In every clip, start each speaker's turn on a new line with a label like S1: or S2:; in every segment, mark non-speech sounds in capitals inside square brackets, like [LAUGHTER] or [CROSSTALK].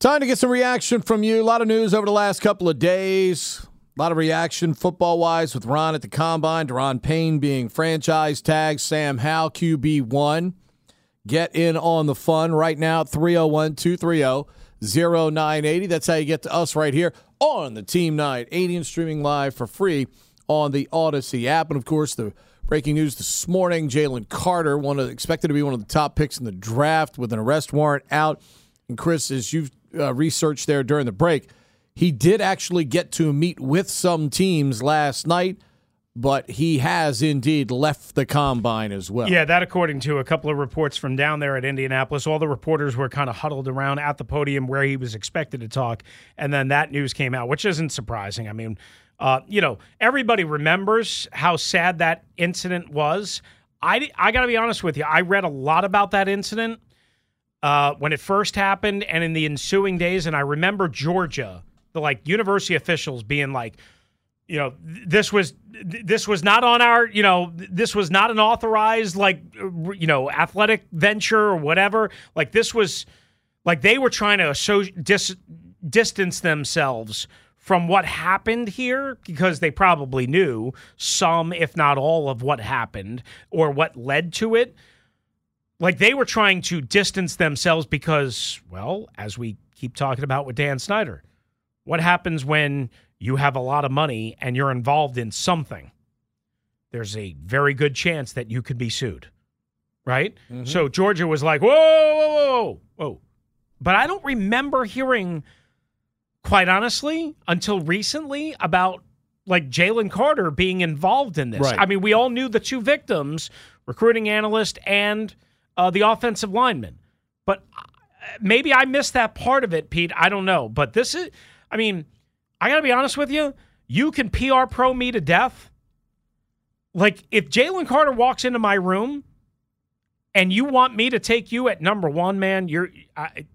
S1: Time to get some reaction from you. A lot of news over the last couple of days. A lot of reaction football wise with Ron at the combine, Daron Payne being franchise tagged, Sam Howell, QB1. Get in on the fun right now 301 230 0980. That's how you get to us right here on the Team 980 and streaming live for free on the Odyssey app. And of course, the breaking news this morning Jalen Carter, one of, expected to be one of the top picks in the draft with an arrest warrant out. And Chris, as you've uh, research there during the break. He did actually get to meet with some teams last night, but he has indeed left the combine as well.
S2: Yeah, that according to a couple of reports from down there at Indianapolis. All the reporters were kind of huddled around at the podium where he was expected to talk, and then that news came out, which isn't surprising. I mean, uh, you know, everybody remembers how sad that incident was. I, I got to be honest with you. I read a lot about that incident uh, when it first happened and in the ensuing days. And I remember Georgia, the like university officials being like, you know, this was this was not on our, you know, this was not an authorized like, you know, athletic venture or whatever. Like this was, like they were trying to so dis, distance themselves from what happened here because they probably knew some, if not all, of what happened or what led to it like they were trying to distance themselves because, well, as we keep talking about with Dan Snyder, what happens when you have a lot of money and you're involved in something? There's a very good chance that you could be sued, right? Mm-hmm. So Georgia was like, whoa, whoa, whoa, whoa. But I don't remember hearing, quite honestly, until recently about like Jalen Carter being involved in this. Right. I mean, we all knew the two victims, recruiting analyst and – uh, the offensive lineman. But uh, maybe I missed that part of it, Pete. I don't know. But this is, I mean, I got to be honest with you. You can PR pro me to death. Like, if Jalen Carter walks into my room and you want me to take you at number one, man, you're. I, look,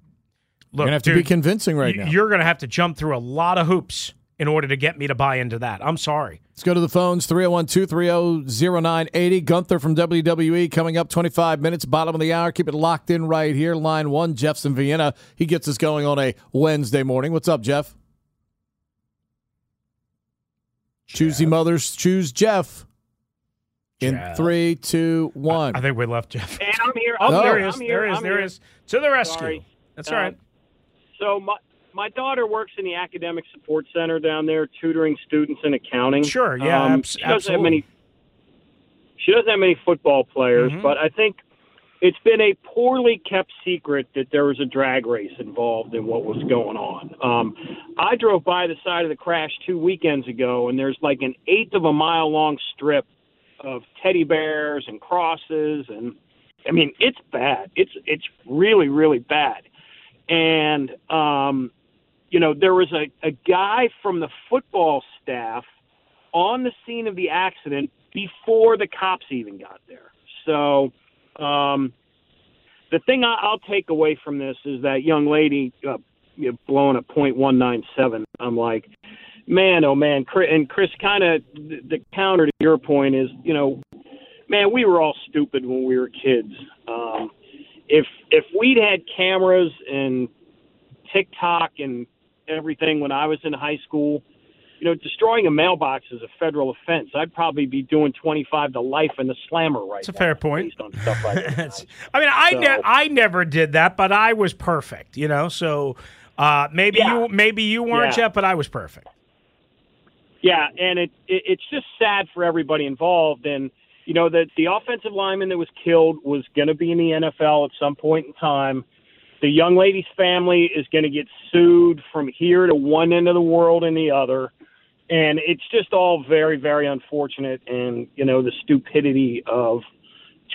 S1: you're gonna have dude, to be convincing right now.
S2: You're gonna have to jump through a lot of hoops in order to get me to buy into that. I'm sorry.
S1: Let's go to the phones 301 230 0980. Gunther from WWE coming up 25 minutes, bottom of the hour. Keep it locked in right here. Line one, Jeff's in Vienna. He gets us going on a Wednesday morning. What's up, Jeff? Jeff. Choosy mothers choose Jeff. In Jeff. three, two, one.
S2: I, I, think we left Jeff.
S3: And I'm here.
S2: Oh,
S3: I'm
S2: there
S3: he
S2: is. There is. There is. To the rescue.
S3: Sorry.
S2: That's uh, all right.
S3: So my my daughter works in the academic support center down there, tutoring students in accounting.
S2: Sure, yeah, um,
S3: she doesn't have many. She doesn't have many football players, mm-hmm. but I think it's been a poorly kept secret that there was a drag race involved in what was going on. Um, I drove by the side of the crash two weekends ago, and there's like an eighth of a mile long strip of teddy bears and crosses, and I mean it's bad. It's it's really really bad, and um, you know, there was a, a guy from the football staff on the scene of the accident before the cops even got there. So, um, the thing I, will take away from this is that young lady uh, blowing a point one nine seven. I'm like, man, oh man, and Chris, kind of the, the counter to your point is, you know, man, we were all stupid when we were kids. Um, if if we'd had cameras and TikTok and everything when I was in high school. You know, destroying a mailbox is a federal offense. I'd probably be doing 25 to life in the slammer right
S2: It's a fair point.
S3: On stuff like [LAUGHS] that.
S2: I mean, I, so, ne- I never did that, but I was perfect, you know? So uh, maybe yeah. you maybe you weren't yeah. yet, but I was perfect.
S3: Yeah, and it, it it's just sad for everybody involved. And, you know, that the offensive lineman that was killed was going to be in the NFL at some point in time the young lady's family is going to get sued from here to one end of the world and the other. And it's just all very, very unfortunate. And, you know, the stupidity of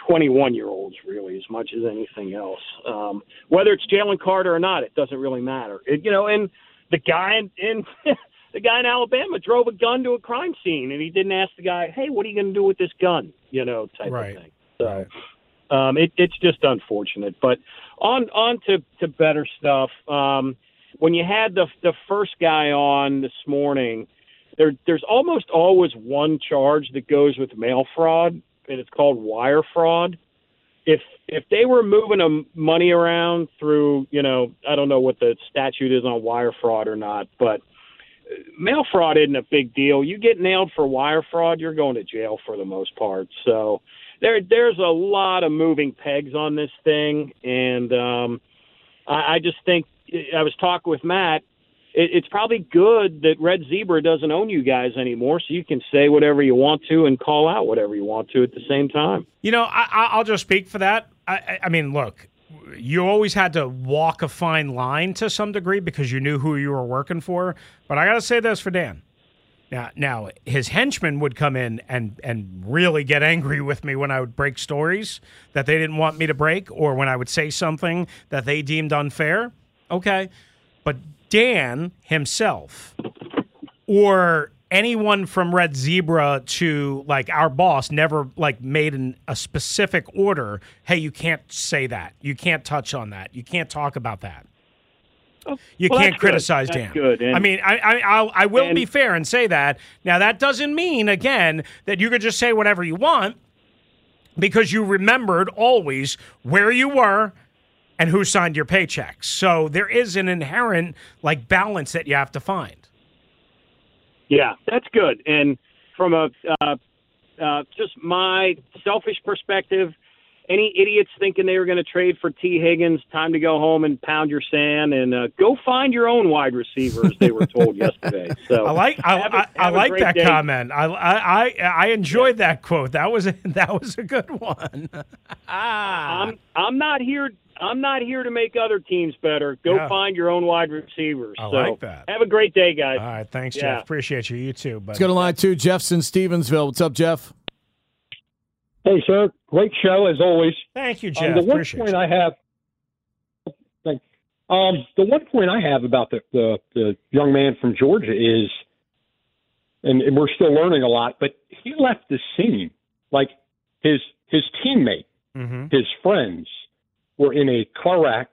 S3: 21 year olds, really, as much as anything else. Um, whether it's Jalen Carter or not, it doesn't really matter. It, you know, and the guy in, in [LAUGHS] the guy in Alabama drove a gun to a crime scene and he didn't ask the guy, hey, what are you going to do with this gun? You know, type
S2: right.
S3: of thing. So. Um, it, it's just unfortunate, but on on to, to better stuff. Um, when you had the the first guy on this morning, there there's almost always one charge that goes with mail fraud, and it's called wire fraud. if if they were moving a money around through, you know, I don't know what the statute is on wire fraud or not, but mail fraud isn't a big deal. You get nailed for wire fraud, you're going to jail for the most part. So there there's a lot of moving pegs on this thing, and um, I, I just think I was talking with Matt. It, it's probably good that Red Zebra doesn't own you guys anymore, so you can say whatever you want to and call out whatever you want to at the same time.
S2: You know, I, I'll just speak for that. I, I mean, look, you always had to walk a fine line to some degree because you knew who you were working for. But I got to say this for Dan. Now, now his henchmen would come in and and really get angry with me when I would break stories that they didn't want me to break, or when I would say something that they deemed unfair. Okay, but Dan himself, or anyone from Red Zebra to like our boss never like made an, a specific order. Hey, you can't say that. You can't touch on that. You can't talk about that. You
S3: well,
S2: can't criticize
S3: good.
S2: Dan.
S3: Good. And,
S2: I mean, I I, I'll, I will and, be fair and say that. Now that doesn't mean again that you could just say whatever you want because you remembered always where you were and who signed your paychecks. So there is an inherent like balance that you have to find.
S3: Yeah, that's good. And from a uh, uh, just my selfish perspective, any idiots thinking they were going to trade for T. Higgins, time to go home and pound your sand and uh, go find your own wide receivers. They were told [LAUGHS] yesterday. So
S2: I like I,
S3: a,
S2: I, I like that
S3: day.
S2: comment. I I I enjoyed yeah. that quote. That was a, [LAUGHS] that was a good one. [LAUGHS]
S3: I'm I'm not here. I'm not here to make other teams better. Go yeah. find your own wide receivers.
S2: I
S3: so
S2: like that.
S3: Have a great day, guys.
S2: All right, thanks,
S3: yeah.
S2: Jeff. Appreciate you. You too. But
S1: let's go to line two. Jeff's in Stevensville. What's up, Jeff?
S4: Hey, sir. Great show as always.
S2: Thank you, Jeff.
S4: Um, the one
S2: Appreciate
S4: point
S2: you.
S4: I have, um, the one point I have about the, the the young man from Georgia is, and, and we're still learning a lot, but he left the scene like his his teammate,
S2: mm-hmm.
S4: his friends were in a car wreck,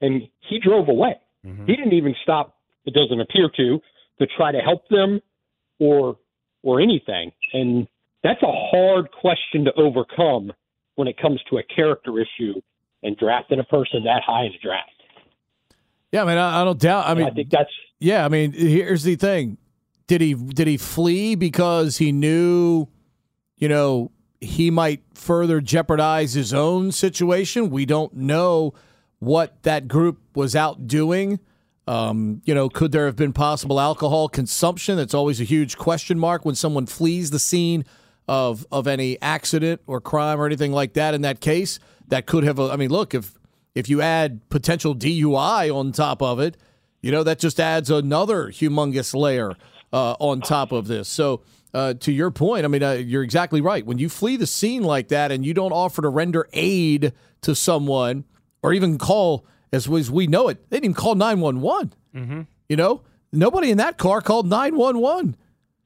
S4: and he drove away.
S2: Mm-hmm.
S4: He didn't even stop. It doesn't appear to to try to help them or or anything, and that's a hard question to overcome when it comes to a character issue and drafting a person that high in the draft.
S1: Yeah, I mean, I, I don't doubt. I mean,
S4: I think that's
S1: yeah. I mean, here's the thing: did he did he flee because he knew, you know, he might further jeopardize his own situation? We don't know what that group was out doing. Um, you know, could there have been possible alcohol consumption? That's always a huge question mark when someone flees the scene of of any accident or crime or anything like that in that case that could have I mean look if if you add potential DUI on top of it you know that just adds another humongous layer uh, on top of this. So uh, to your point I mean uh, you're exactly right. When you flee the scene like that and you don't offer to render aid to someone or even call as, as we know it they didn't even call 911
S2: mm-hmm.
S1: you know nobody in that car called 911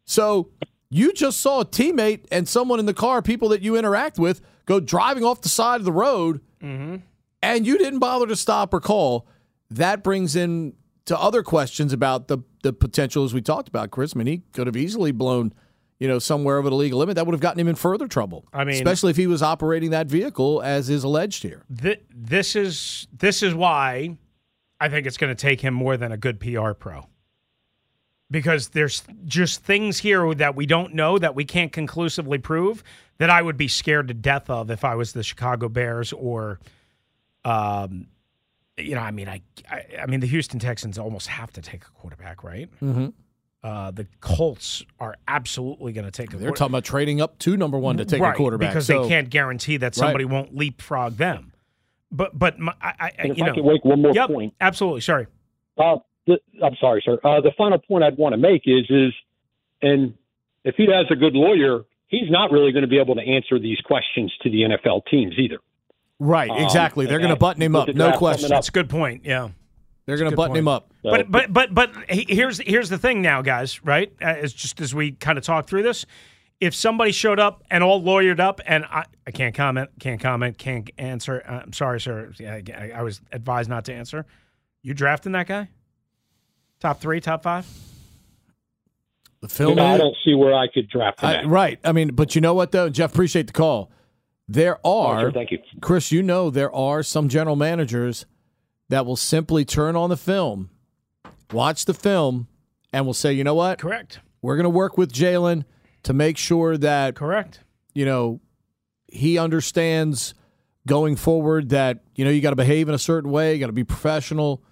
S1: so you just saw a teammate and someone in the car, people that you interact with, go driving off the side of the road,
S2: mm-hmm.
S1: and you didn't bother to stop or call. That brings in to other questions about the the potential, as we talked about, Chris. I mean, he could have easily blown, you know, somewhere over the legal limit. That would have gotten him in further trouble.
S2: I mean,
S1: especially if he was operating that vehicle as is alleged here.
S2: Th- this is this is why I think it's going to take him more than a good PR pro because there's just things here that we don't know that we can't conclusively prove that I would be scared to death of if I was the Chicago Bears or, um, you know, I mean, I, I, I mean, the Houston Texans almost have to take a quarterback, right?
S1: Mm-hmm.
S2: Uh, the Colts are absolutely going to take a.
S1: They're talking about trading up to number one to take
S2: right,
S1: a quarterback
S2: because
S1: so,
S2: they can't guarantee that somebody right. won't leapfrog them. But but my, I, I
S4: if
S2: you
S4: I
S2: know,
S4: can make one more
S2: yep,
S4: point.
S2: Absolutely, sorry.
S4: Uh, the, I'm sorry, sir. Uh, the final point I'd want to make is is, and if he has a good lawyer, he's not really going to be able to answer these questions to the NFL teams either.
S1: Right, exactly. Um, They're going to button him up, no question.
S2: That's a good point. Yeah,
S1: they're going to button point. him up.
S2: So, but but but but here's here's the thing now, guys. Right, as just as we kind of talk through this, if somebody showed up and all lawyered up, and I, I can't comment, can't comment, can't answer. Uh, I'm sorry, sir. I, I was advised not to answer. You drafting that guy? Top three, top five.
S1: The film.
S4: You know, I don't see where I could draft
S1: I, right. I mean, but you know what though, Jeff? Appreciate the call. There oh, are,
S4: Oh, sure, thank you.
S1: Chris, you know, there are some general managers that will simply turn on the film, watch the film, and will say, you know what?
S2: Correct.
S1: We're going to work with Jalen to make sure that,
S2: Correct.
S1: you know, he understands going forward that, you know, you got to behave in a certain way, you got to be professional.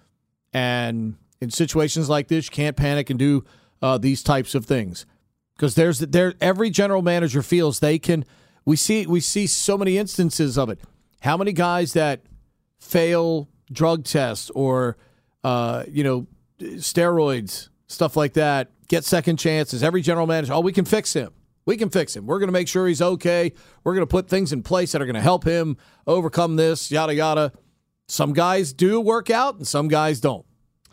S1: And in situations like this, you can't panic and do uh, these types of things. Because there's there every general manager feels they can we see we see so many instances of it. How many guys that fail drug tests or uh, you know steroids stuff like that get second chances? Every general manager, oh, we can fix him. We can fix him. We're going to make sure he's okay. We're going to put things in place that are going to help him overcome this. Yada yada. Some guys do work out, and some guys don't.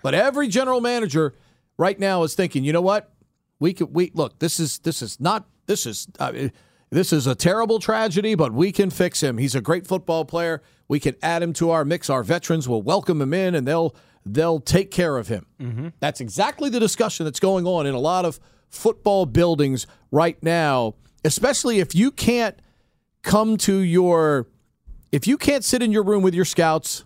S1: But every general manager right now is thinking, you know what? We could we look. This is this is not this is uh, this is a terrible tragedy, but we can fix him. He's a great football player. We can add him to our mix. Our veterans will welcome him in, and they'll they'll take care of him. That's exactly the discussion that's going on in a lot of football buildings right now. Especially if you can't come to your if you can't sit in your room with your scouts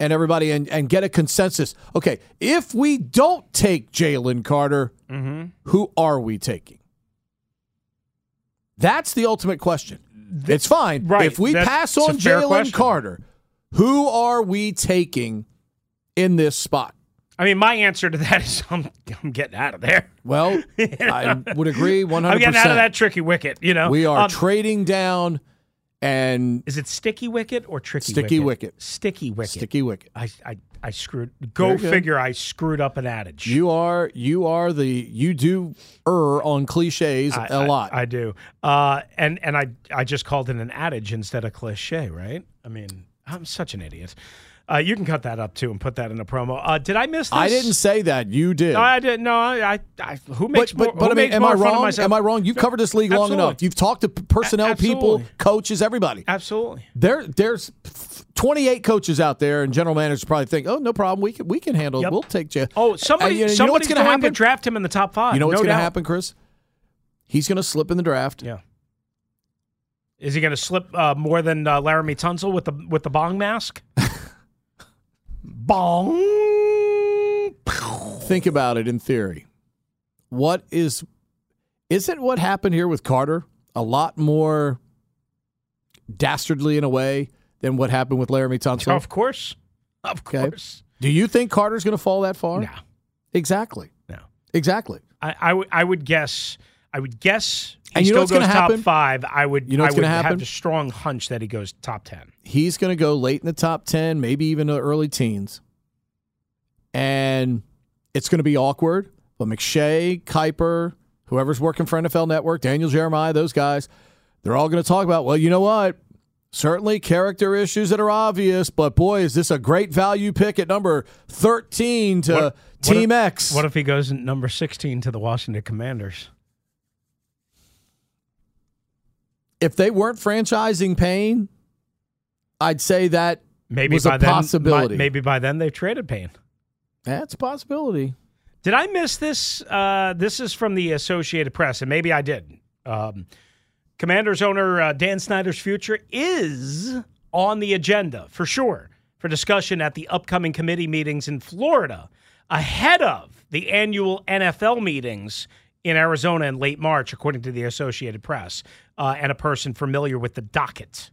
S1: and everybody and, and get a consensus. Okay, if we don't take Jalen Carter, who are we taking? That's the ultimate question. It's fine.
S2: right.
S1: If we
S2: That's-
S1: pass on Jalen. Carter, who are we taking in this spot?
S2: I mean, my answer to that [LAUGHS] is I'm, I'm getting out of there.
S1: Well, [LAUGHS] I would agree 100%.
S2: I'm getting out of that tricky wicket. You know,
S1: We are
S2: Um,
S1: trading down and
S2: is it sticky wicket or tricky wicket?
S1: Sticky
S2: wicket?
S1: wicket.
S2: Sticky wicket.
S1: sticky wicket.
S2: I, I, I screwed. Go figure. I screwed up an adage.
S1: You are you are the you do err on cliches
S2: I-
S1: a
S2: I-
S1: lot.
S2: I, do. Uh, and and I I just called it an adage instead of cliche, right? I mean, I'm such an idiot. Uh, you can cut that up too and put that in a promo. Uh, did I miss this?
S1: I didn't say that. You did.
S2: No, I didn't. No, I. I, I who makes
S1: but
S2: more?
S1: but, but I mean, am I wrong? Am I wrong? You've covered this league long enough. You've talked to personnel people, coaches, everybody.
S2: Absolutely.
S1: There, there's 28 coaches out there, and general managers probably think, "Oh, no problem. We can we can handle. it.
S2: Yep.
S1: We'll take Jay."
S2: Oh, somebody,
S1: And you know- you know
S2: somebody's going to
S1: happen?
S2: draft him in the top five.
S1: You know what's
S2: no
S1: going to happen, Chris? He's going to slip in the draft.
S2: Yeah. Is he going to slip uh, more than uh, Laremy Tunsil with the with the bong mask? [LAUGHS] bong.
S1: Think about it in theory. What is isn't what happened here with Carter a lot more dastardly in a way than what happened with Laremy Tunsil?
S2: Of course. Of
S1: Okay.
S2: course.
S1: Do you think Carter's going to fall that far?
S2: No.
S1: Exactly.
S2: No.
S1: Exactly.
S2: I, I would guess I would guess he
S1: And you know
S2: still
S1: what's
S2: goes top
S1: happen?
S2: five. I would
S1: You know what's
S2: I would
S1: gonna happen?
S2: have a strong hunch that he goes top ten.
S1: He's going to go late in the top 10, maybe even the early teens. And it's going to be awkward. But McShay, Kiper, whoever's working for NFL Network, Daniel Jeremiah, those guys, they're all going to talk about, well, you know what? Certainly character issues that are obvious, but boy, is this a great value pick at number 13 to
S2: What- what
S1: Team
S2: if-
S1: X.
S2: What if he goes in number sixteen to the Washington Commanders?
S1: if they weren't franchising Payne, I'd say that
S2: Maybe
S1: was
S2: by
S1: a
S2: then,
S1: possibility.
S2: maybe by then they've traded Payne.
S1: that's a possibility.
S2: Did I miss this? Uh, this is from the Associated Press, and maybe I did. Um, Commanders owner uh, Dan Snyder's future is on the agenda for sure for discussion at the upcoming committee meetings in Florida ahead of the annual NFL meetings in Arizona in late March, according to the Associated Press uh, and a person familiar with the docket.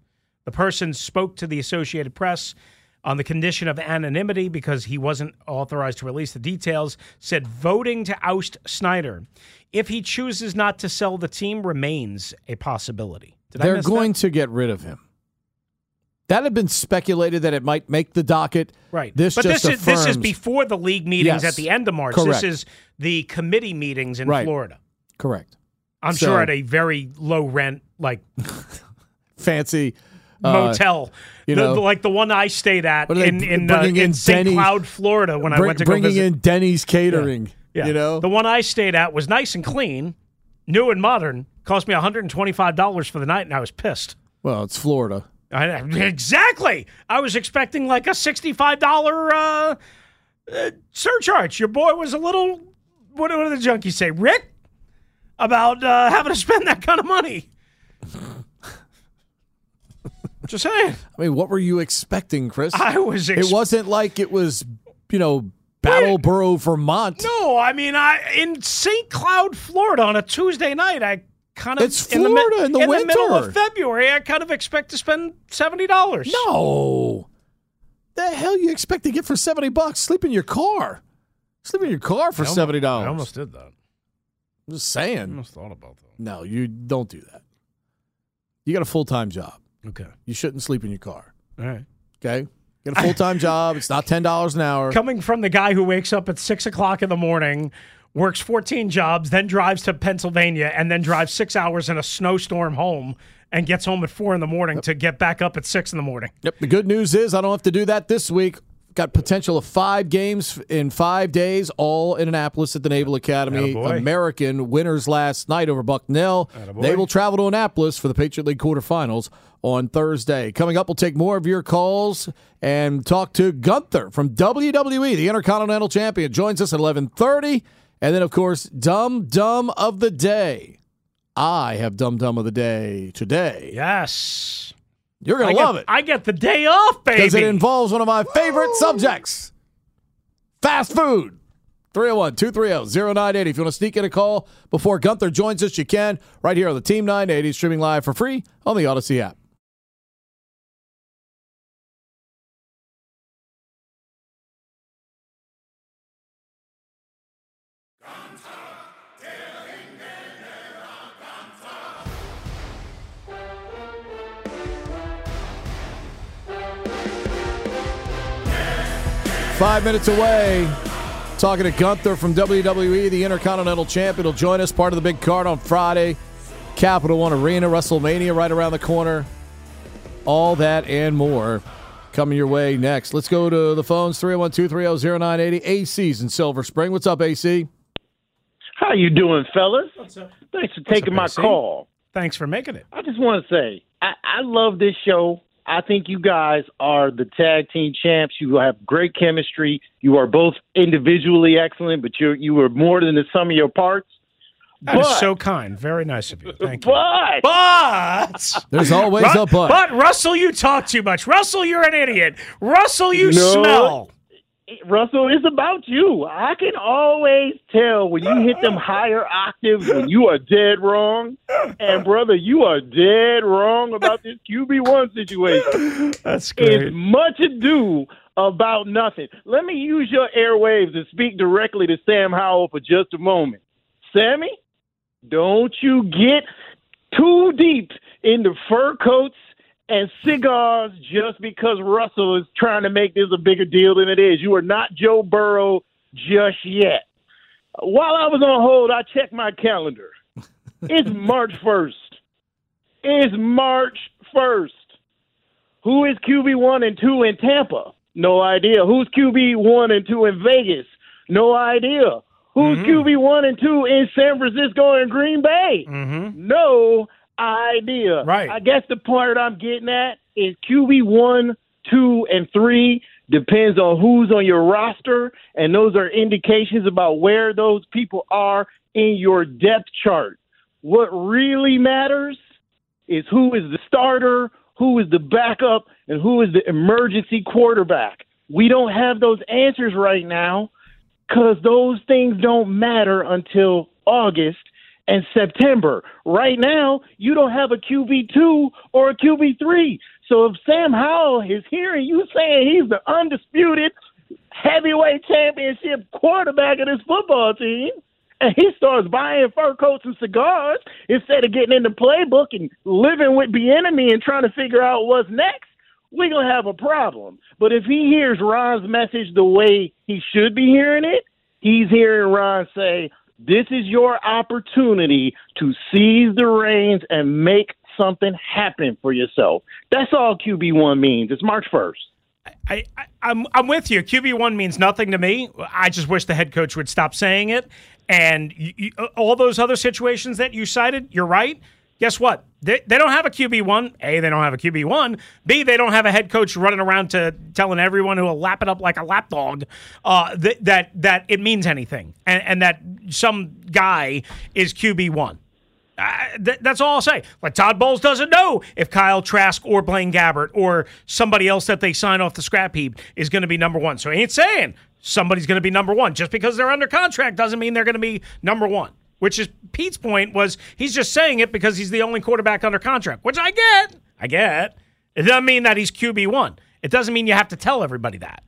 S2: The person spoke to the Associated Press on the condition of anonymity because he wasn't authorized to release the details, said voting to oust Snyder, if he chooses not to sell the team, remains a possibility. Did
S1: They're going
S2: that?
S1: to get rid of him. That had been speculated that it might make the docket.
S2: Right.
S1: This
S2: but
S1: just
S2: this is this is before the league meetings
S1: Yes.
S2: at the end of March.
S1: Correct.
S2: This is the committee meetings in
S1: Right.
S2: Florida.
S1: Correct.
S2: I'm
S1: So-
S2: sure at a very low rent, like [LAUGHS]
S1: Fancy. Uh,
S2: motel,
S1: you
S2: The-
S1: know-
S2: the- like the one I stayed at
S1: they
S2: in in, uh, in
S1: in
S2: St. Cloud, Florida, when I
S1: bring-
S2: went to
S1: bringing in Denny's catering.
S2: Yeah.
S1: You know,
S2: the one I stayed at was nice and clean, new and modern. Cost me 125 dollars for the night, and I was pissed.
S1: well, it's Florida.
S2: I, exactly. I was expecting like a $65 uh, uh, surcharge. Your boy was a little. What, what did the junkies say, Rick? About uh, having to spend that kind of money. Just saying.
S1: I mean, what were you expecting, Chris?
S2: I was.
S1: it wasn't like it was, you know, Brattleboro, Vermont.
S2: No, I mean, I in St. Cloud, Florida, on a Tuesday night, I kind of
S1: It's Florida in the
S2: in the middle
S1: winter.
S2: of February. I kind of expect to spend seventy dollars.
S1: No. The hell you expect to get for 70 bucks? Sleep in your car. Sleep in your car for $70.
S2: I almost did that.
S1: I'm just
S2: I
S1: saying.
S2: almost thought about that.
S1: No, you don't do that. You got a full time job.
S2: Okay.
S1: You shouldn't sleep in your car.
S2: All right.
S1: Okay? Get a full time [LAUGHS] job. It's not $10 an hour.
S2: Coming from the guy who wakes up at six o'clock in the morning, works 14 jobs, then drives to Pennsylvania, and then drives six hours in a snowstorm home and gets home at four in the morning to get back up at six in the morning.
S1: Yep. The good news is I don't have to do that this week. Got potential of five games in five days, all in Annapolis at the Naval Academy.
S2: Attaboy.
S1: American winners last night over Bucknell.
S2: Attaboy.
S1: They will travel to Annapolis for the Patriot League quarterfinals on Thursday. Coming up, we'll take more of your calls and talk to Gunther from WWE, the Intercontinental Champion. Joins us at 1130. And then, of course, Dumb Dumb of the Day. I have Dumb Dumb of the Day today.
S2: Yes.
S1: You're going to
S2: get,
S1: love it.
S2: I get the day off, baby.
S1: Because it involves one of my favorite subjects fast food. 301 230 0980. If you want to sneak in a call before Gunther joins us, you can right here on the Team 980, streaming live for free on the Odyssey app. Five minutes away. Talking to Gunther from WWE, the Intercontinental Champion, will join us part of the big card on Friday. Capital One Arena, WrestleMania right around the corner. All that and more coming your way next. Let's go to the phones 301 230 0980. AC's in Silver Spring. What's up, AC?
S5: How you doing, fellas? Thanks for taking my
S2: AC?
S5: call.
S2: Thanks for making it.
S5: I just want to say I, I love this show. I think you guys are the tag team champs. You have great chemistry. You are both individually excellent, but you you are more than the sum of your parts.
S2: That is
S5: But-
S2: so kind. Very nice of you. Thank you.
S5: But
S2: But
S1: There's always
S2: Ru-
S1: a but.
S2: But Russell, you talk too much. Russell, you're an idiot. Russell, you
S5: No.
S2: smell.
S5: Russell, it's about you. I can always tell when you hit them higher octaves when you are dead wrong. And brother, you are dead wrong about this QB one situation.
S2: That's great.
S5: It's much ado about nothing. Let me use your airwaves and speak directly to Sam Howell for just a moment. Sammy, don't you get too deep into fur coats and cigars just because Russell is trying to make this a bigger deal than it is. You are not Joe Burrow just yet. While I was on hold, I checked my calendar. [LAUGHS] It's March 1st. It's March 1st. Who is QB one and two in Tampa? No idea. Who's QB one and two in Vegas? No idea. Who's QB one and two in San Francisco and Green Bay?
S2: Mm-hmm.
S5: No idea.
S2: Right.
S5: I guess the part I'm getting at is QB one, two, and three depends on who's on your roster, and those are indications about where those people are in your depth chart. What really matters is who is the starter, who is the backup, and who is the emergency quarterback. We don't have those answers right now because those things don't matter until August and September. Right now, you don't have a QB2 or a QB3. So if Sam Howell is hearing you saying he's the undisputed heavyweight championship quarterback of this football team, and he starts buying fur coats and cigars instead of getting in the playbook and living with the enemy and trying to figure out what's next, we're going to have a problem. But if he hears Ron's message the way he should be hearing it, he's hearing Ron say, This is your opportunity to seize the reins and make something happen for yourself. That's all QB1 means. It's March 1st.
S2: I, I, I'm I'm with you. QB one means nothing to me. I just wish the head coach would stop saying it. And you, you, all those other situations that you cited, you're right. Guess what? They, they don't have a QB one. A, they don't have a QB one. B, they don't have a head coach running around to telling everyone who will lap it up like a lapdog uh, that that that it means anything, and, and that some guy is QB one. Uh, th- that's all I'll say. Like Todd Bowles doesn't know if Kyle Trask or Blaine Gabbert or somebody else that they sign off the scrap heap is going to be number one. So he ain't saying somebody's going to be number one. Just because they're under contract doesn't mean they're going to be number one. Which is Pete's point was he's just saying it because he's the only quarterback under contract, which I get. I get. It doesn't mean that he's QB one. It doesn't mean you have to tell everybody that.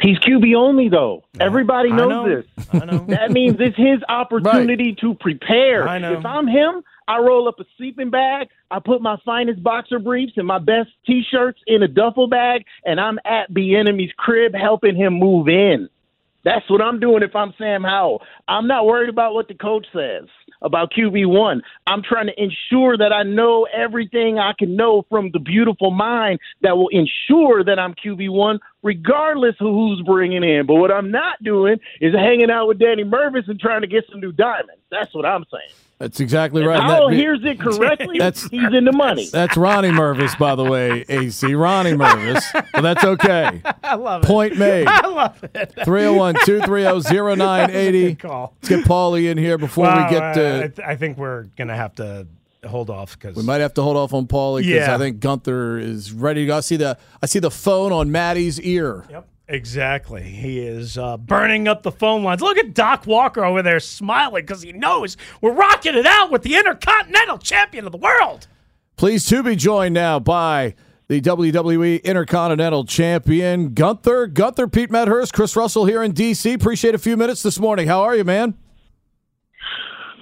S5: He's QB only though. Everybody knows
S2: know.
S5: this.
S2: I know. [LAUGHS]
S5: That means it's his opportunity to prepare.
S2: I know.
S5: If I'm him, I roll up a sleeping bag, I put my finest boxer briefs and my best t-shirts in a duffel bag, and I'm at the enemy's crib helping him move in. That's what I'm doing if I'm Sam Howell. I'm not worried about what the coach says about QB1. I'm trying to ensure that I know everything I can know from the beautiful mind that will ensure that I'm QB1 regardless of who's bringing in. But what I'm not doing is hanging out with Danny Mervis and trying to get some new diamonds. That's what I'm saying.
S1: That's exactly right. And
S5: Howell
S1: that-
S5: hears it correctly. [LAUGHS]
S1: That's-
S5: he's in the money. [LAUGHS]
S1: That's Ronnie Mervis, by the way, AC. Ronnie Mervis. But that's okay. [LAUGHS]
S2: I love it.
S1: Point made.
S2: I love it.
S1: 301 230 0980.
S2: Call.
S1: Let's get Paulie in here before
S2: Wow,
S1: we get to.
S2: I, I think we're gonna have to hold off because
S1: We might have to hold off on Paulie because
S2: Yeah.
S1: I think Gunther is ready to go. I see the I see the phone on Maddie's ear.
S2: Yep, exactly. He is uh, burning up the phone lines. Look at Doc Walker over there smiling because he knows we're rocking it out with the Intercontinental Champion of the World.
S1: Pleased to be joined now by the WWE Intercontinental Champion Gunther. Gunther, Pete Medhurst, Chris Russell here in DC. Appreciate a few minutes this morning. How are you, man?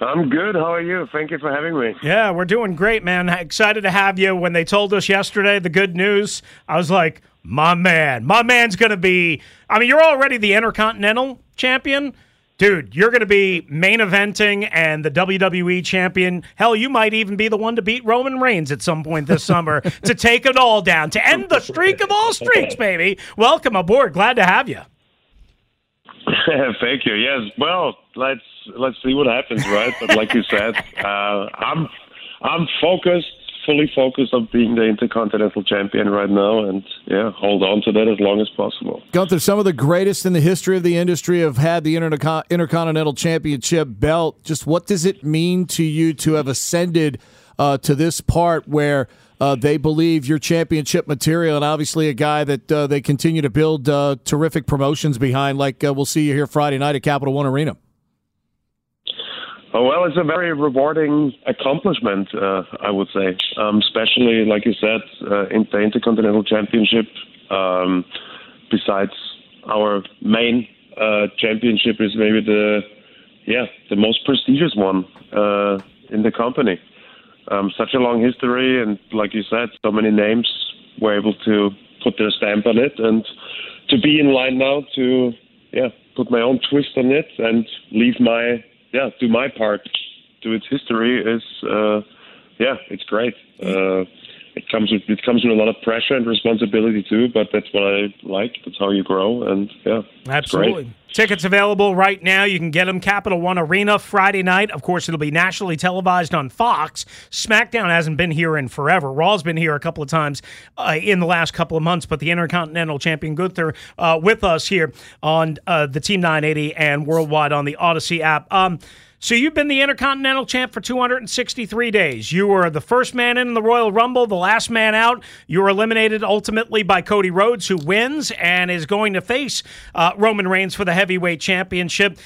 S6: I'm good. How are you? Thank you for having me.
S2: Yeah, we're doing great, man. Excited to have you. When they told us yesterday the good news, I was like, my man, my man's going to be. I mean, you're already the Intercontinental Champion. Dude, you're going to be main eventing and the WWE champion. Hell, you might even be the one to beat Roman Reigns at some point this summer [LAUGHS] to take it all down, to end the streak of all streaks, baby. Welcome aboard. Glad to have you. [LAUGHS]
S6: Thank you. Yes. Well, let's let's see what happens, right? But like you said, [LAUGHS] uh, I'm I'm focused, fully focused on being the Intercontinental Champion right now, and yeah, hold on to that as long as possible.
S1: Gunther, some of the greatest in the history of the industry have had the Intercon- Intercontinental Championship belt. Just what does it mean to you to have ascended uh, to this part where uh, they believe you're championship material, and obviously a guy that uh, they continue to build uh, terrific promotions behind, like uh, we'll see you here Friday night at Capital One Arena?
S6: Oh, well, it's a very rewarding accomplishment, uh, I would say. Um, especially, like you said, uh, in the Intercontinental Championship. Um, besides our main championship, is maybe the yeah the most prestigious one in the company. Um, such a long history, and like you said, so many names were able to put their stamp on it, and to be in line now to yeah put my own twist on it and leave my yeah do my part to its history is uh, yeah it's great. Uh, it comes with it comes with a lot of pressure and responsibility too, but that's what I like. That's how you grow, and yeah,
S2: Absolutely. Tickets available right now. You can get them Capital One Arena Friday night. Of course, it'll be nationally televised on Fox. SmackDown hasn't been here in forever. Raw's been here a couple of times uh, in the last couple of months, but the Intercontinental Champion Gunther uh, with us here on uh, the Team 980 and worldwide on the Odyssey app. Um, so you've been the Intercontinental Champ for 263 days. You were the first man in the Royal Rumble, the last man out. You were eliminated ultimately by Cody Rhodes, who wins and is going to face uh, Roman Reigns for the heavyweight championship.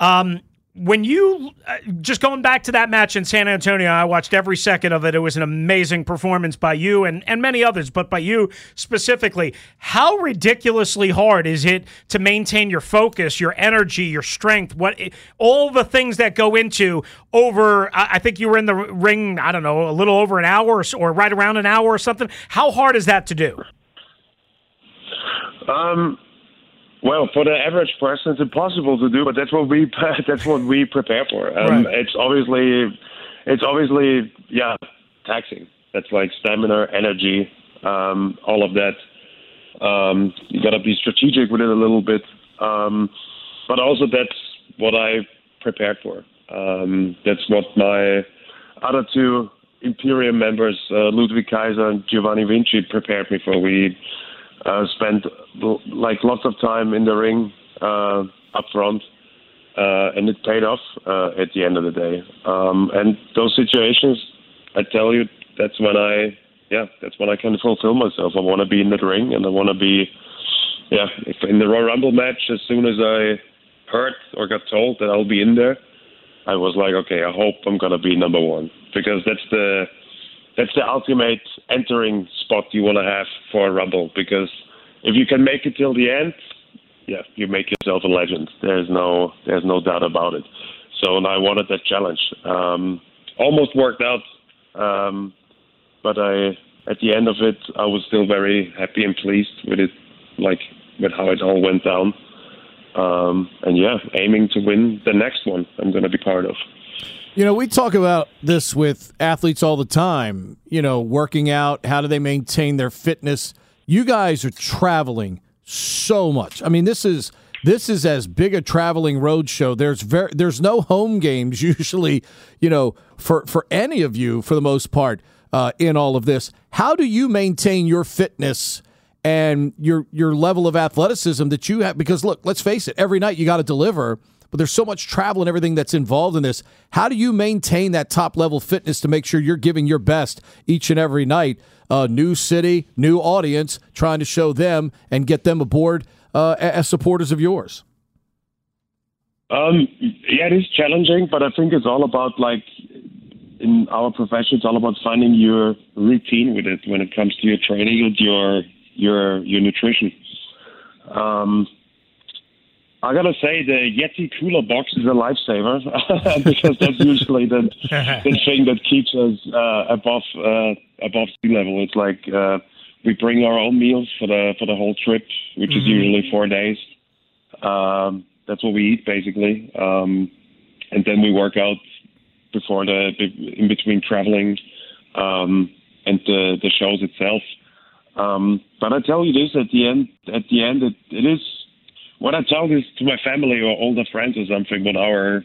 S2: Um, when you uh, just going back to that match in San Antonio, I watched every second of it. It was an amazing performance by you and, and many others, but by you specifically. How ridiculously hard is it to maintain your focus, your energy, your strength, what all the things that go into over? I I think you were in the ring. I don't know, a little over an hour or, or right around an hour or something. How hard is that to do?
S6: Um, well, for the average person, it's impossible to do, but that's what we [LAUGHS] that's what we prepare for. Um,
S2: Right.
S6: It's obviously, it's obviously, yeah, taxing. That's like stamina, energy, um, all of that. Um, you got to be strategic with it a little bit, um, but also that's what I prepared for. Um, that's what my other two Imperium members, uh, Ludwig Kaiser and Giovanni Vinci, prepared me for. We uh, spent like lots of time in the ring uh, up front, uh, and it paid off uh, at the end of the day. Um, and those situations, I tell you, that's when I, yeah, that's when I can fulfill myself. I want to be in the ring, and I want to be, yeah, in the Royal Rumble match, as soon as I heard or got told that I'll be in there, I was like, okay, I hope I'm gonna be number one because that's the that's the ultimate entering spot you want to have for a Rumble because if you can make it till the end, yeah, you make yourself a legend. There's no there's no doubt about it. So and I wanted that challenge. Um, almost worked out, um, but I at the end of it I was still very happy and pleased with it, like with how it all went down. Um, and yeah, aiming to win the next one I'm going to be part of.
S1: You know, we talk about this with athletes all the time. You know, working out, how do they maintain their fitness? You guys are traveling so much. I mean, this is this is as big a traveling road show. There's very there's no home games [LAUGHS] usually, you know, for for any of you for the most part uh, in all of this. How do you maintain your fitness and your your level of athleticism that you have? Because look, let's face it, every night you got to deliver. But there's so much travel and everything that's involved in this. How do you maintain that top level fitness to make sure you're giving your best each and every night? uh, new city, new audience, trying to show them and get them aboard uh, as supporters of yours?
S6: Um, yeah, it is challenging, but I think it's all about like in our profession, it's all about finding your routine with it when it comes to your training and your your your nutrition. Um, I gotta say the Yeti cooler box is a lifesaver [LAUGHS] because that's usually the the [LAUGHS] thing that keeps us uh, above uh, above sea level. It's like uh, we bring our own meals for the for the whole trip, which mm-hmm. is usually four days. Um, that's what we eat basically, um, and then we work out before the in between traveling um, and the the shows itself. Um, but I tell you this: at the end, at the end, it, it is when I tell this to my family or older friends or something, what our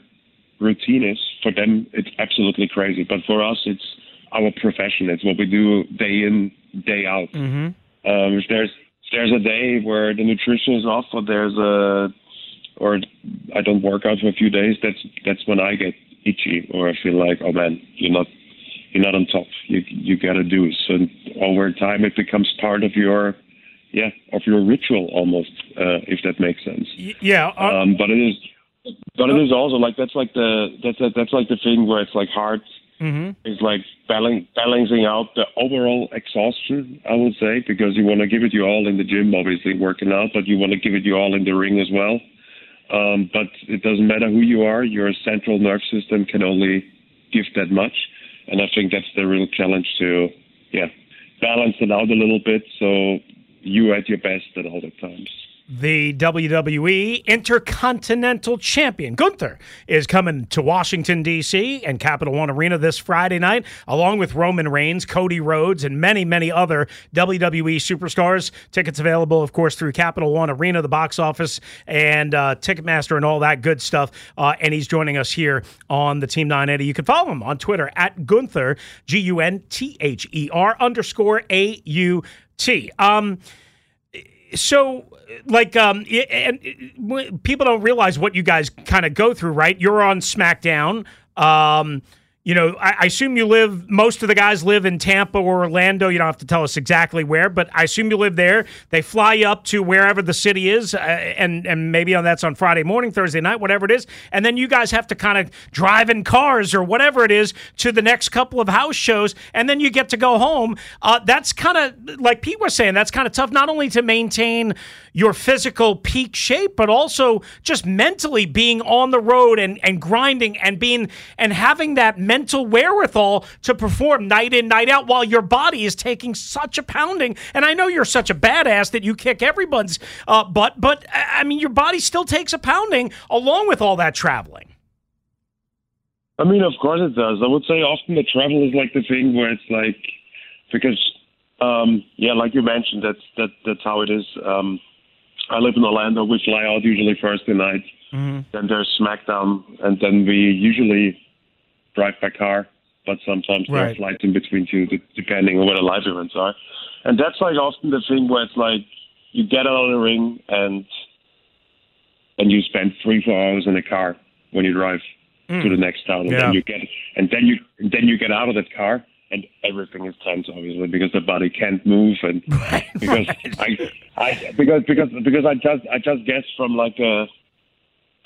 S6: routine is, for them it's absolutely crazy. But for us, it's our profession. It's what we do day in, day out. Mm-hmm. Um, if there's if there's a day where the nutrition is off, or there's a or I don't work out for a few days, that's that's when I get itchy, or I feel like, oh man, you're not you're not on top. You you got to do so. Over time, it becomes part of your yeah of your ritual almost, uh, if that makes sense.
S2: Yeah,
S6: uh, um, but it is, but it is also like that's like the that's that's like the thing where it's like hard. Mm-hmm. It's like balancing balancing out the overall exhaustion, I would say, because you want to give it your all in the gym, obviously working out, but you want to give it your all in the ring as well. Um, but it doesn't matter who you are; your central nerve system can only give that much, and I think that's the real challenge to, yeah, balance it out a little bit so you at your best at all the times.
S2: The WWE Intercontinental Champion Gunther is coming to Washington, D.C. and Capital One Arena this Friday night, along with Roman Reigns, Cody Rhodes, and many, many other WWE superstars. Tickets available, of course, through Capital One Arena, the box office, and uh, Ticketmaster, and all that good stuff. Uh, and he's joining us here on the Team 980. You can follow him on Twitter at Gunther, G U N T H E R underscore A U T. Um, so like um and people don't realize what you guys kind of go through right you're on smackdown um you know, I, I, assume you live, most of the guys live in Tampa or Orlando. You don't have to tell us exactly where, but I assume you live there. They fly up to wherever the city is, uh, and, and maybe on that's on Friday morning, Thursday night, whatever it is. And then you guys have to kind of drive in cars or whatever it is to the next couple of house shows, and then you get to go home. Uh, that's kind of, like Pete was saying, that's kind of tough, not only to maintain your physical peak shape, but also just mentally being on the road and, and grinding and being and having that mental wherewithal to perform night in, night out while your body is taking such a pounding. And I know you're such a badass that you kick everyone's uh, butt, but I mean, your body still takes a pounding along with all that traveling.
S6: I mean, of course it does. I would say often the travel is like the thing where it's like, because, um, yeah, like you mentioned, that's that that's how it is. Um, I live in Orlando. We fly out usually Thursday night. Mm-hmm. Then there's SmackDown, and then we usually drive by car, but sometimes right. there's flights in between too, depending on where the live events are. And that's like often the thing where it's like you get out of the ring and and you spend three four hours in a car when you drive to the next town, and.
S2: Yeah.
S6: then you get and then you and then you get out of that car. And everything is tense, obviously, because the body can't move, and [LAUGHS] because I, I, because because because I just I just guess from like a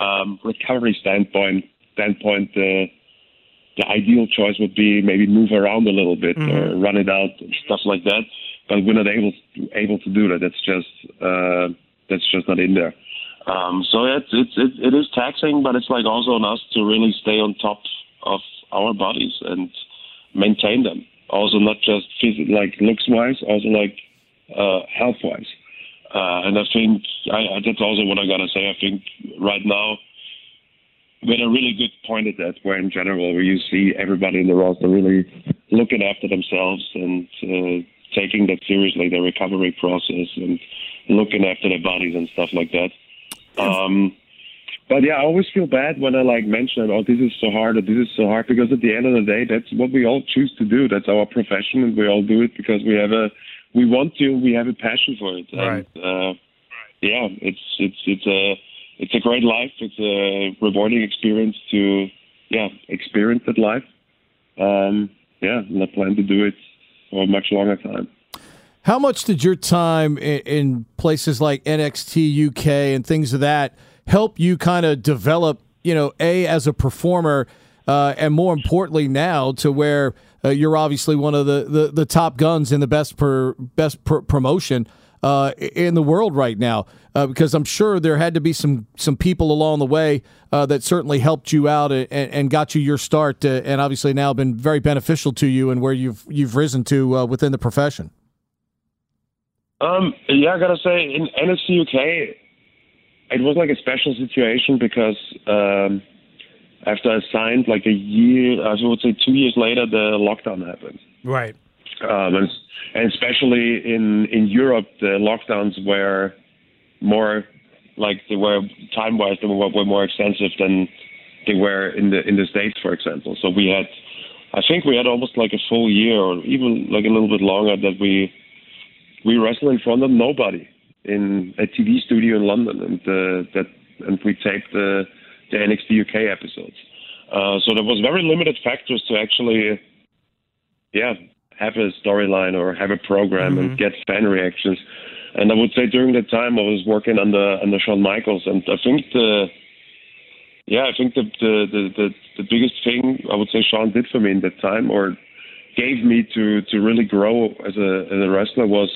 S6: um, recovery standpoint standpoint, the the ideal choice would be maybe move around a little bit or run it out and stuff like that. But we're not able to, able to do that. That's just uh, that's just not in there. Um, so it's it's it, it is taxing, but it's like also on us to really stay on top of our bodies and maintain them. Also, not just phys- like looks wise, also like uh, health wise. Uh, and I think I, I, that's also what I gotta say. I think right now we're at a really good point at that, where in general, where you see everybody in the roster really looking after themselves and uh, taking that seriously, their recovery process and looking after their bodies and stuff like that. Um, but yeah, I always feel bad when I like mention, oh, this is so hard, or this is so hard, because at the end of the day, that's what we all choose to do. That's our profession, and we all do it because we have a, we want to, we have a passion for it.
S2: Right.
S6: And, uh, yeah, it's it's it's a it's a great life. It's a rewarding experience to yeah experience that life. Um, yeah, and I plan to do it for a much longer time.
S1: How much did your time in, in places like NXT UK and things of that help you kind of develop, you know, A, as a performer, uh, and more importantly now to where uh, you're obviously one of the, the, the top guns in the best per, best pr- promotion uh, in the world right now? Uh, because I'm sure there had to be some some people along the way uh, that certainly helped you out and, and got you your start, uh, and obviously now been very beneficial to you and where you've you've risen to within the profession.
S6: Um, yeah, I gotta say, in NXT UK, it was like a special situation because um, after I signed, like a year, I would say two years later, the lockdown happened.
S2: Right.
S6: um, and, and especially in in Europe, the lockdowns were more like they were time wise they were, were more extensive than they were in the in the states, for example. So we had, I think we had almost like a full year or even like a little bit longer that we we wrestled in front of nobody in a TV studio in London, and uh, that and we taped the the NXT UK episodes. Uh, so there was very limited factors to actually, yeah, have a storyline or have a program and get fan reactions. And I would say during that time I was working under under Shawn Michaels, and I think the yeah, I think the the the the, the biggest thing I would say Shawn did for me in that time or gave me to to really grow as a as a wrestler was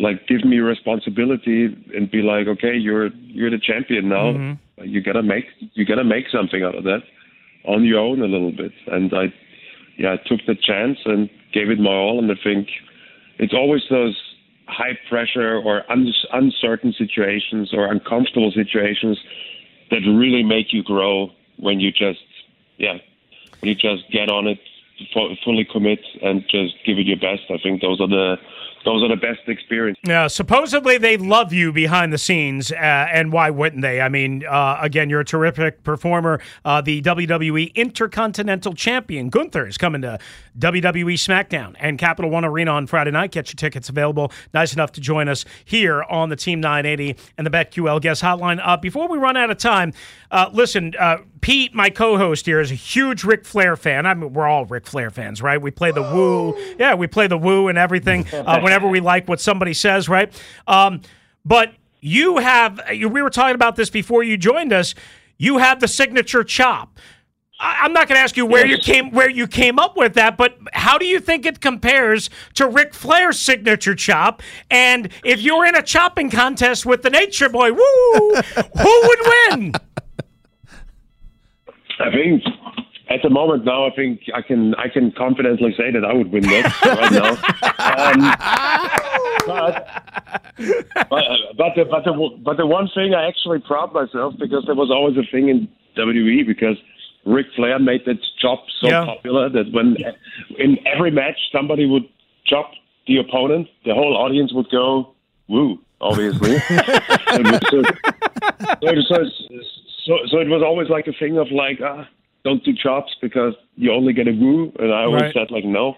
S6: like give me responsibility and be like, okay, you're you're the champion now. Mm-hmm. You gotta make you gotta make something out of that on your own a little bit. And I yeah, I took the chance and gave it my all. And I think it's always those high pressure or un- uncertain situations or uncomfortable situations that really make you grow when you just yeah when you just get on it fu- fully commit and just give it your best i think those are the those are the best experiences
S2: Yeah, supposedly they love you behind the scenes, uh, and why wouldn't they? I mean, uh, again, you're a terrific performer. Uh, the WWE Intercontinental Champion Gunther is coming to WWE SmackDown and Capital One Arena on Friday night. Get your tickets available. Nice enough to join us here on the Team 980 and the BetQL Guest Hotline. Uh, before we run out of time, uh, listen, uh, Pete, my co-host here, is a huge Ric Flair fan. I mean, we're all Ric Flair fans, right? We play the woo, yeah, we play the woo and everything uh, [LAUGHS] whenever we like what somebody says, right? Um, but you have, you- we were talking about this before you joined us. You have the signature chop. I- I'm not going to ask you where you came where you came up with that, but how do you think it compares to Ric Flair's signature chop? And if you were in a chopping contest with the Nature Boy, woo, who would win? [LAUGHS]
S6: i think at the moment now i think i can i can confidently say that i would win this [LAUGHS] right now um, but but but the, but the but the one thing I actually proud myself because there was always a thing in WWE because Ric Flair made that chop so
S2: Yeah.
S6: popular that when in every match somebody would chop the opponent, the whole audience would go woo, obviously. [LAUGHS] So, so, so, so, so it was always like a thing of like, ah, don't do chops because you only get a woo, and I always
S2: Right.
S6: said like, no,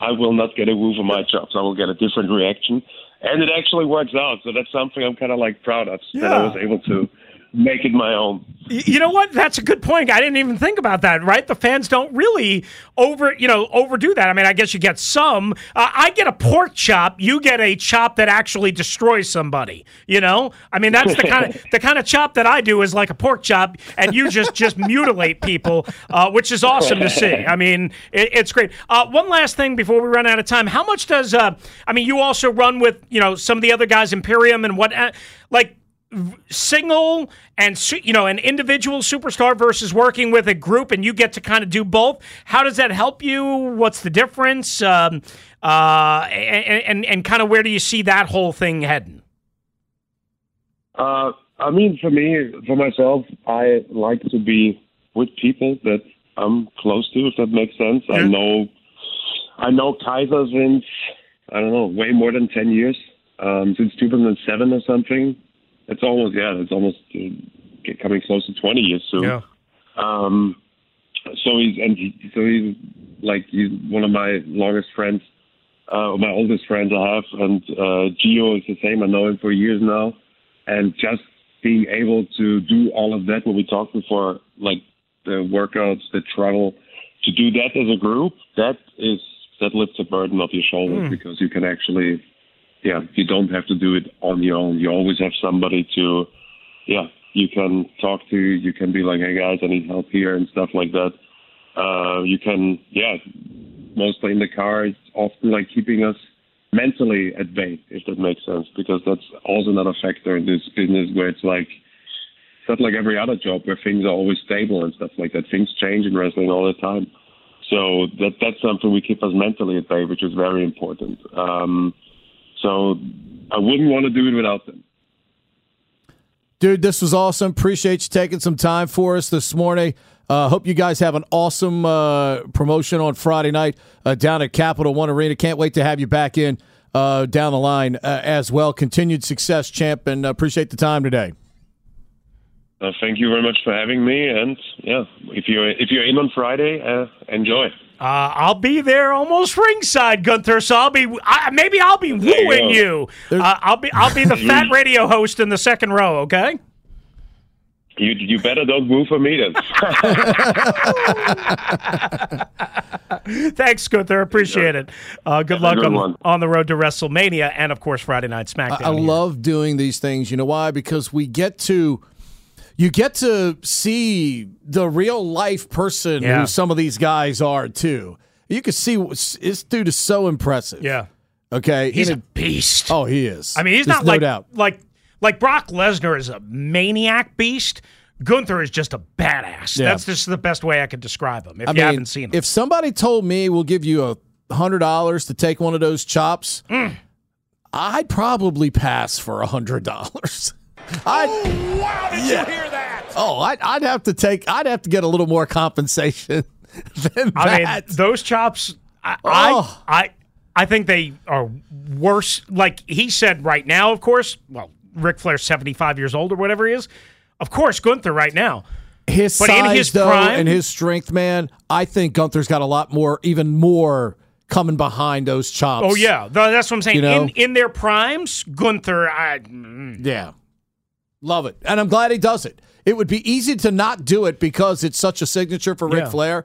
S6: I will not get a woo for my chops. I will get a different reaction, and it actually works out. So that's something I'm kind of like proud of that I was able to make it my own.
S2: You know what? That's a good point. I didn't even think about that. Right? The fans don't really over, you know, overdo that. I mean, I guess you get some. Uh, I get a pork chop. You get a chop that actually destroys somebody. You know? I mean, that's the kind of [LAUGHS] the kind of chop that I do is like a pork chop, and you just just mutilate people, uh, which is awesome to see. I mean, it, it's great. Uh, one last thing before we run out of time. How much does? Uh, I mean, you also run with you know some of the other guys, Imperium and what, uh, like single and you know an individual superstar versus working with a group and you get to kind of do both. How does that help you? What's the difference? Um, uh, and, and, and kind of where do you see that whole thing heading?
S6: Uh, i mean for me for myself i like to be with people that i'm close to if that makes sense. I know i know Kaiser since i don't know way more than 10 years um, since 2007 or something it's almost yeah, it's almost uh, coming close to 20 years soon.
S2: Yeah.
S6: Um, so he's and he, so he's like he's one of my longest friends, uh, my oldest friends I have, and uh, Gio is the same. I know him for years now, and just being able to do all of that what we talked before, like the workouts, the travel, to do that as a group, that is that lifts a burden off your shoulders mm. because you can actually yeah, you don't have to do it on your own. You always have somebody to, yeah, you can talk to. You can be like, hey guys, I need help here and stuff like that. Uh, you can, yeah, mostly in the car. It's often like keeping us mentally at bay, if that makes sense, because that's also another factor in this business where it's like, it's not like every other job where things are always stable and stuff like that. Things change in wrestling all the time. So that that's something we keep us mentally at bay, which is very important. Um, so I wouldn't want to do it without them.
S1: Dude, this was awesome. Appreciate you taking some time for us this morning. Uh, hope you guys have an awesome uh, promotion on Friday night uh, down at Capital One Arena. Can't wait to have you back in uh, down the line uh, as well. Continued success, champ, and appreciate the time today.
S6: Uh, thank you very much for having me. And yeah, if you're if you're in on Friday, enjoy.
S2: Uh, I'll be there almost ringside, Gunther. So I'll be I, maybe I'll be wooing you. you. Uh, I'll be I'll be the [LAUGHS] fat radio host in the second row. Okay.
S6: You you better don't woo for me then. [LAUGHS]
S2: Thanks, Gunther. Appreciate it. Uh, good luck on, on the road to WrestleMania and of course Friday Night SmackDown. I,
S1: I love doing these things. You know why? Because we get to you get to see the real life person yeah. who some of these guys are too. You can see this dude is so impressive.
S2: Yeah.
S1: Okay.
S2: He's a beast.
S1: Oh, he is.
S2: I mean, he's There's not no like doubt. like like Brock Lesnar is a maniac beast. Gunther is just a badass. Yeah. That's just the best way I could describe him. If I you mean, haven't seen him,
S1: if somebody told me we'll give you a hundred dollars to take one of those chops, mm. I'd probably pass for a hundred dollars. [LAUGHS]
S2: I oh, wow! Did yeah. you hear that?
S1: Oh, I'd, I'd have to take. I'd have to get a little more compensation [LAUGHS] than I
S2: that. mean, those chops. I, oh. I, I, I think they are worse. Like he said, right now, of course. Well, Ric Flair's seventy-five years old or whatever he is. Of course, Gunther right now.
S1: His but size, his though, prime, and his strength, man. I think Gunther's got a lot more, even more coming behind those chops.
S2: Oh yeah, that's what I'm saying. You know? in, in their primes, Gunther. I,
S1: mm. yeah, Love it. And I'm glad he does it. It would be easy to not do it because it's such a signature for Ric yeah. Flair.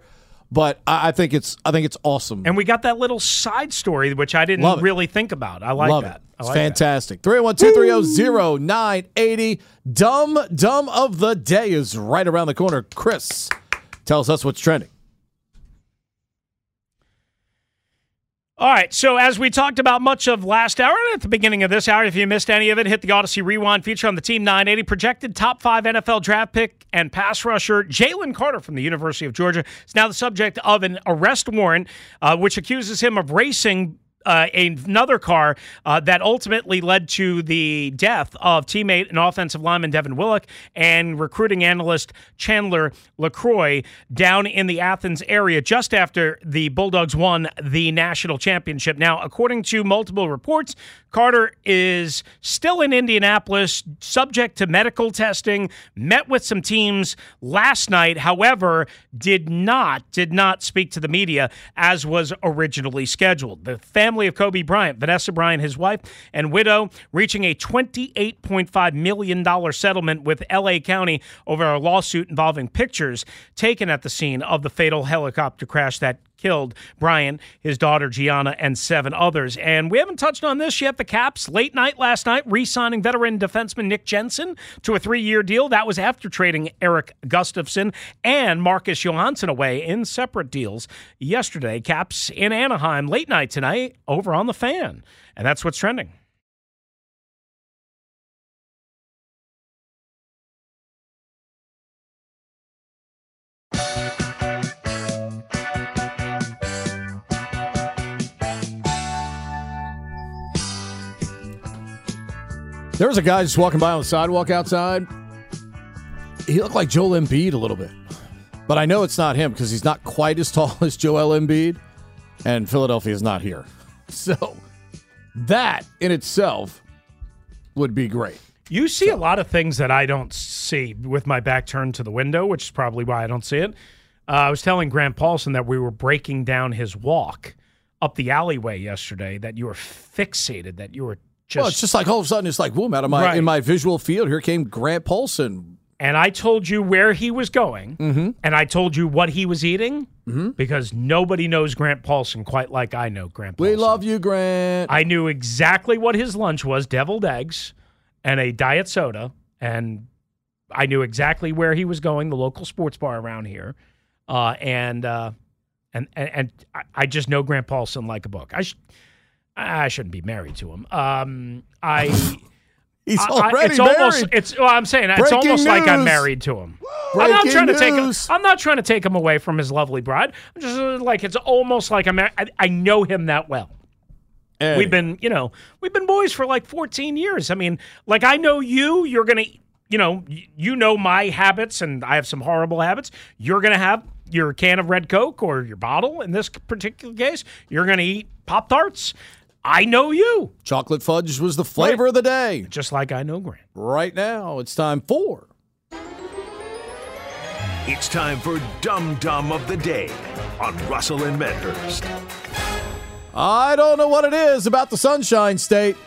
S1: But I, think it's I think it's awesome.
S2: And we got that little side story which I didn't really think about. I like
S1: Love
S2: that. It.
S1: It's like fantastic. 312-330-0980. Dumb Dumb of the Day is right around the corner. Chris tells us what's trending.
S2: All right, so as we talked about much of last hour and at the beginning of this hour, if you missed any of it, hit the Audacy Rewind feature on the Team 980 projected top five NFL draft pick and pass rusher Jalen Carter from the University of Georgia is now the subject of an arrest warrant, uh, which accuses him of racing uh, another car uh, that ultimately led to the death of teammate and offensive lineman Devin Willock and recruiting analyst Chandler LaCroix down in the Athens area just after the Bulldogs won the national championship. Now, according to multiple reports, Carter is still in Indianapolis, subject to medical testing, met with some teams last night, however, did not, did not speak to the media as was originally scheduled. The family of Kobe Bryant, Vanessa Bryant, his wife, and widow, reaching a $28.5 million settlement with LA County over a lawsuit involving pictures taken at the scene of the fatal helicopter crash that killed Bryant, his daughter Gianna, and seven others. And we haven't touched on this yet. The Caps, late night last night, re signing veteran defenseman Nick Jensen to a three year deal. That was after trading Erik Gustafsson and Marcus Johansson away in separate deals yesterday. Caps in Anaheim, late night tonight, over on the fan. And that's what's trending.
S1: There was a guy just walking by on the sidewalk outside. He looked like Joel Embiid a little bit. But I know it's not him because he's not quite as [LAUGHS] tall as Joel Embiid, and Philadelphia is not here. [LAUGHS] So that in itself would be great.
S2: You see a lot of things that I don't see with my back turned to the window, which is probably why I don't see it. Uh, I was telling Grant Paulsen that we were breaking down his walk up the alleyway yesterday, that you were fixated, that you were just.
S1: well, it's just like all of a sudden it's like, boom, out of my
S2: Right.
S1: in my visual field, here came Grant Paulsen.
S2: and I told you where he was going,
S1: Mm-hmm.
S2: and I told you what he was eating, because nobody knows Grant Paulsen quite like I know Grant Paulsen.
S1: We love you, Grant.
S2: I knew exactly what his lunch was deviled eggs and a diet soda. And I knew exactly where he was going, the local sports bar around here. Uh, and, uh, and, and, and I- I just know Grant Paulsen like a book. I, sh- I shouldn't be married to him. Um, I, [LAUGHS]
S1: He's
S2: I- I-
S1: already
S2: it's
S1: married.
S2: almost, it's, well, I'm saying it's
S1: Breaking
S2: almost like I'm married to him. I'm not
S1: Breaking
S2: trying to take him. I'm not trying to take him away from his lovely bride. I'm just uh, like it's almost like I'm. I, I know him that well.
S1: Hey,
S2: We've been, you know, we've been boys for like 14 years. I mean, like I know you, you're going to, you know, you know my habits and I have some horrible habits. You're going to have your can of Red Coke or your bottle in this particular case. You're going to eat Pop Tarts. I know you,
S1: chocolate fudge was the flavor of the day.
S2: just like I know Grant.
S1: Right now, it's time for
S7: It's time for Dum Dum of the Day on Russell and Medhurst.
S1: I don't know what it is about the Sunshine State.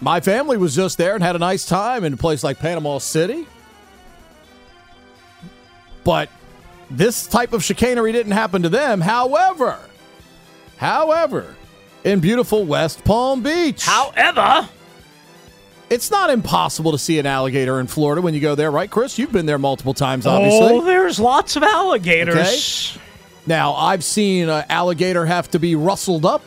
S1: My family was just there and had a nice time in a place like Panama City. But this type of chicanery didn't happen to them. However, however, in beautiful West Palm Beach,
S2: However,
S1: it's not impossible to see an alligator in Florida when you go there, right, Chris? You've been there multiple times, obviously.
S2: oh, there's lots of alligators.
S1: Now, I've seen an alligator have to be rustled up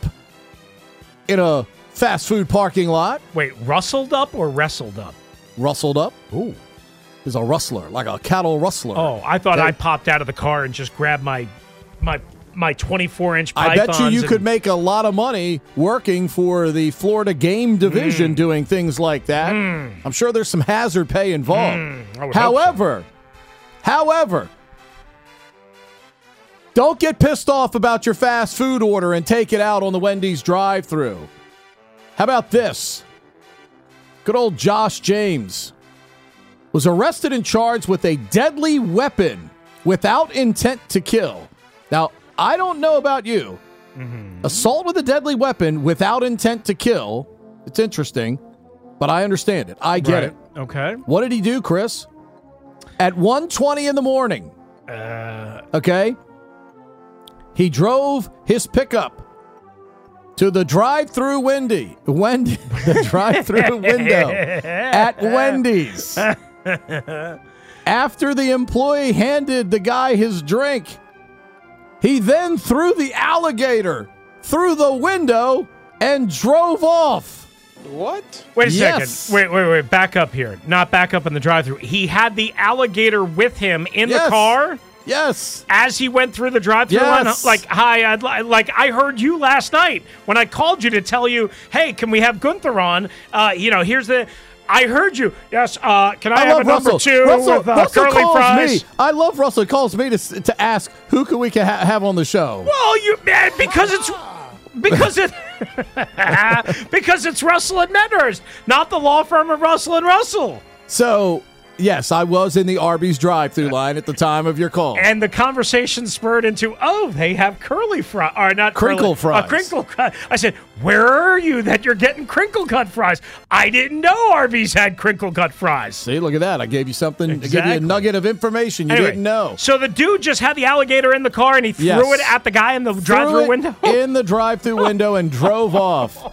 S1: in a fast food parking lot.
S2: Wait, rustled up or wrestled up?
S1: Rustled up
S2: Ooh.
S1: is a rustler, like a cattle rustler.
S2: Oh, I thought
S1: Okay.
S2: I popped out of the car and just grabbed my my my 24 inch
S1: I bet you you
S2: and-
S1: could make a lot of money working for the Florida Game Division
S2: Hmm.
S1: doing things like that. I'm sure there's some hazard pay involved.
S2: Hmm, would hope so.
S1: However, however, don't get pissed off about your fast food order and take it out on the Wendy's drive-through. How about this? Good old Josh James was arrested and charged with a deadly weapon without intent to kill. Now, I don't know about you. Assault with a deadly weapon without intent to kill. It's interesting, but I understand it. I get
S2: Right.
S1: it.
S2: Okay.
S1: What did he do, Chris? At 1:20 in the morning.
S2: Uh,
S1: Okay? He drove his pickup to the drive-through Wendy, Wendy, [LAUGHS] the drive-through [LAUGHS] window at Wendy's. [LAUGHS] After the employee handed the guy his drink, he then threw the alligator through the window and drove off.
S5: What?
S2: wait a
S1: Yes.
S2: second. Wait, wait, wait. Back up here. Not back up in the drive-through. He had the alligator with him in
S1: Yes.
S2: the car
S1: Yes.
S2: as he went through the drive-through line. Like, hi, I'd li- like I heard you last night when I called you to tell you, hey, can we have Gunther on? Uh, you know, here's the. I heard you. Yes. Uh, can I,
S1: I,
S2: have a number
S1: Russell.
S2: two
S1: Russell,
S2: with uh,
S1: Russell
S2: curly
S1: calls
S2: fries?
S1: me. I love Russell. He calls me to to ask who can we can ha- have on the show.
S2: Well, you man, because it's because it [LAUGHS] because it's Russell and Medhurst, not the law firm of Russell and Russell.
S1: So, yes, I was in the Arby's drive-through line at the time of your call.
S2: And the conversation spurred into, oh, they have curly fries, or not
S1: Crinkle
S2: curly,
S1: fries.
S2: A crinkle cut. I said, where are you that you're getting crinkle cut fries? I didn't know Arby's had crinkle cut fries.
S1: See, look at that. I gave you something. I gave you a nugget of information you
S2: Anyway,
S1: didn't know.
S2: So the dude just had the alligator in the car and he threw
S1: Yes.
S2: it at the guy in the
S1: Threw
S2: drive-through
S1: it
S2: window.
S1: in the drive-through window and drove [LAUGHS] off.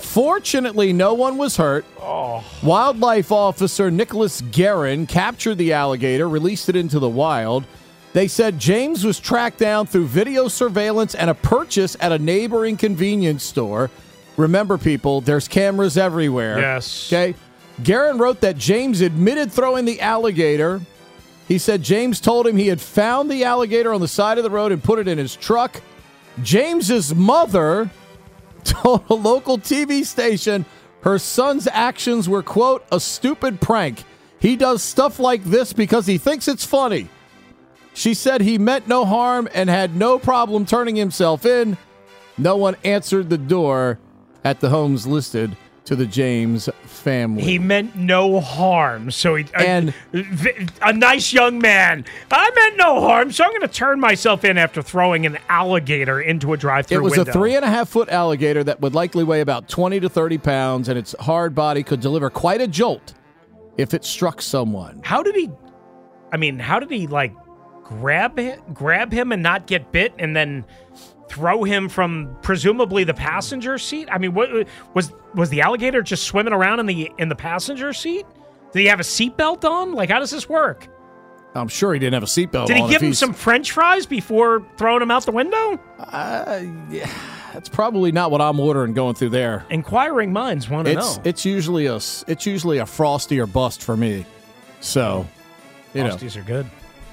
S1: Fortunately, no one was hurt.
S2: Oh.
S1: Wildlife officer Nicholas Guerin captured the alligator, released it into the wild. They said James was tracked down through video surveillance and a purchase at a neighboring convenience store. Remember, people, there's cameras everywhere.
S2: Yes.
S1: Okay. Guerin wrote that James admitted throwing the alligator. He said James told him he had found the alligator on the side of the road and put it in his truck. James's mother told a local TV station her son's actions were, quote, a stupid prank. He does stuff like this because he thinks it's funny. She said he meant no harm and had no problem turning himself in. No one answered the door at the homes listed to the James family.
S2: He meant no harm. So he
S1: And-
S2: a, a nice young man. I meant no harm, so I'm going to turn myself in after throwing an alligator into a drive-through
S1: It was
S2: window.
S1: a three and a half foot alligator that would likely weigh about 20 to 30 pounds, and its hard body could deliver quite a jolt if it struck someone.
S2: How did he? I mean, how did he like grab grab him and not get bit, and then throw him from presumably the passenger seat? I mean, what was was the alligator just swimming around in the in the passenger seat? Did he have a seatbelt on? Like, how does this work?
S1: I'm sure he didn't have a seatbelt
S2: Did he give him
S1: he's-
S2: some French fries before throwing him out the window?
S1: Uh, yeah, that's probably not what I'm ordering going through there.
S2: Inquiring minds want to know.
S1: it's usually a it's usually a frosty or bust for me. So, you know.
S2: Frosties are good.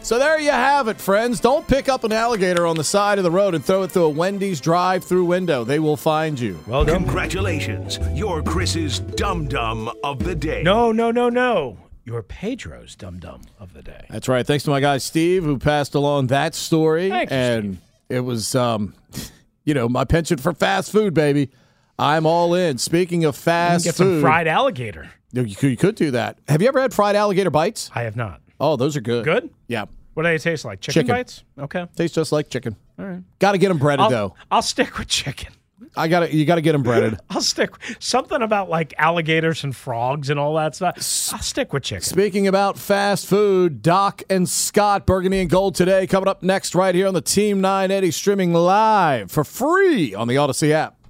S1: So there you have it, friends. Don't pick up an alligator on the side of the road and throw it through a Wendy's drive-through window. They will find you.
S2: Well done.
S7: Congratulations. You're Chris's Dum Dum of the Day.
S2: No, no, no, no. You're Pedro's dum dum of the day.
S1: That's right. Thanks to my guy Steve who passed along that story.
S2: Thank you,
S1: and it was um [LAUGHS] you know, my penchant for fast food, baby. I'm all in. Speaking of fast
S2: Get
S1: food,
S2: some fried alligator.
S1: You, could, you could do that. Have you ever had fried alligator bites?
S2: I have not.
S1: Oh, those are good.
S2: Good?
S1: Yeah.
S2: What do they taste like? Chicken,
S1: Chicken.
S2: bites? Okay.
S1: Tastes just like chicken.
S2: All right.
S1: Got to get them breaded
S2: I'll,
S1: though.
S2: I'll stick with chicken.
S1: I got to you got to get them breaded. [LAUGHS]
S2: I'll stick something about like alligators and frogs and all that stuff. I'll stick with chicken.
S1: Speaking about fast food, Doc and Scott, Burgundy and Gold today, coming up next right here on the Team 980, streaming live for free on the Audacy app.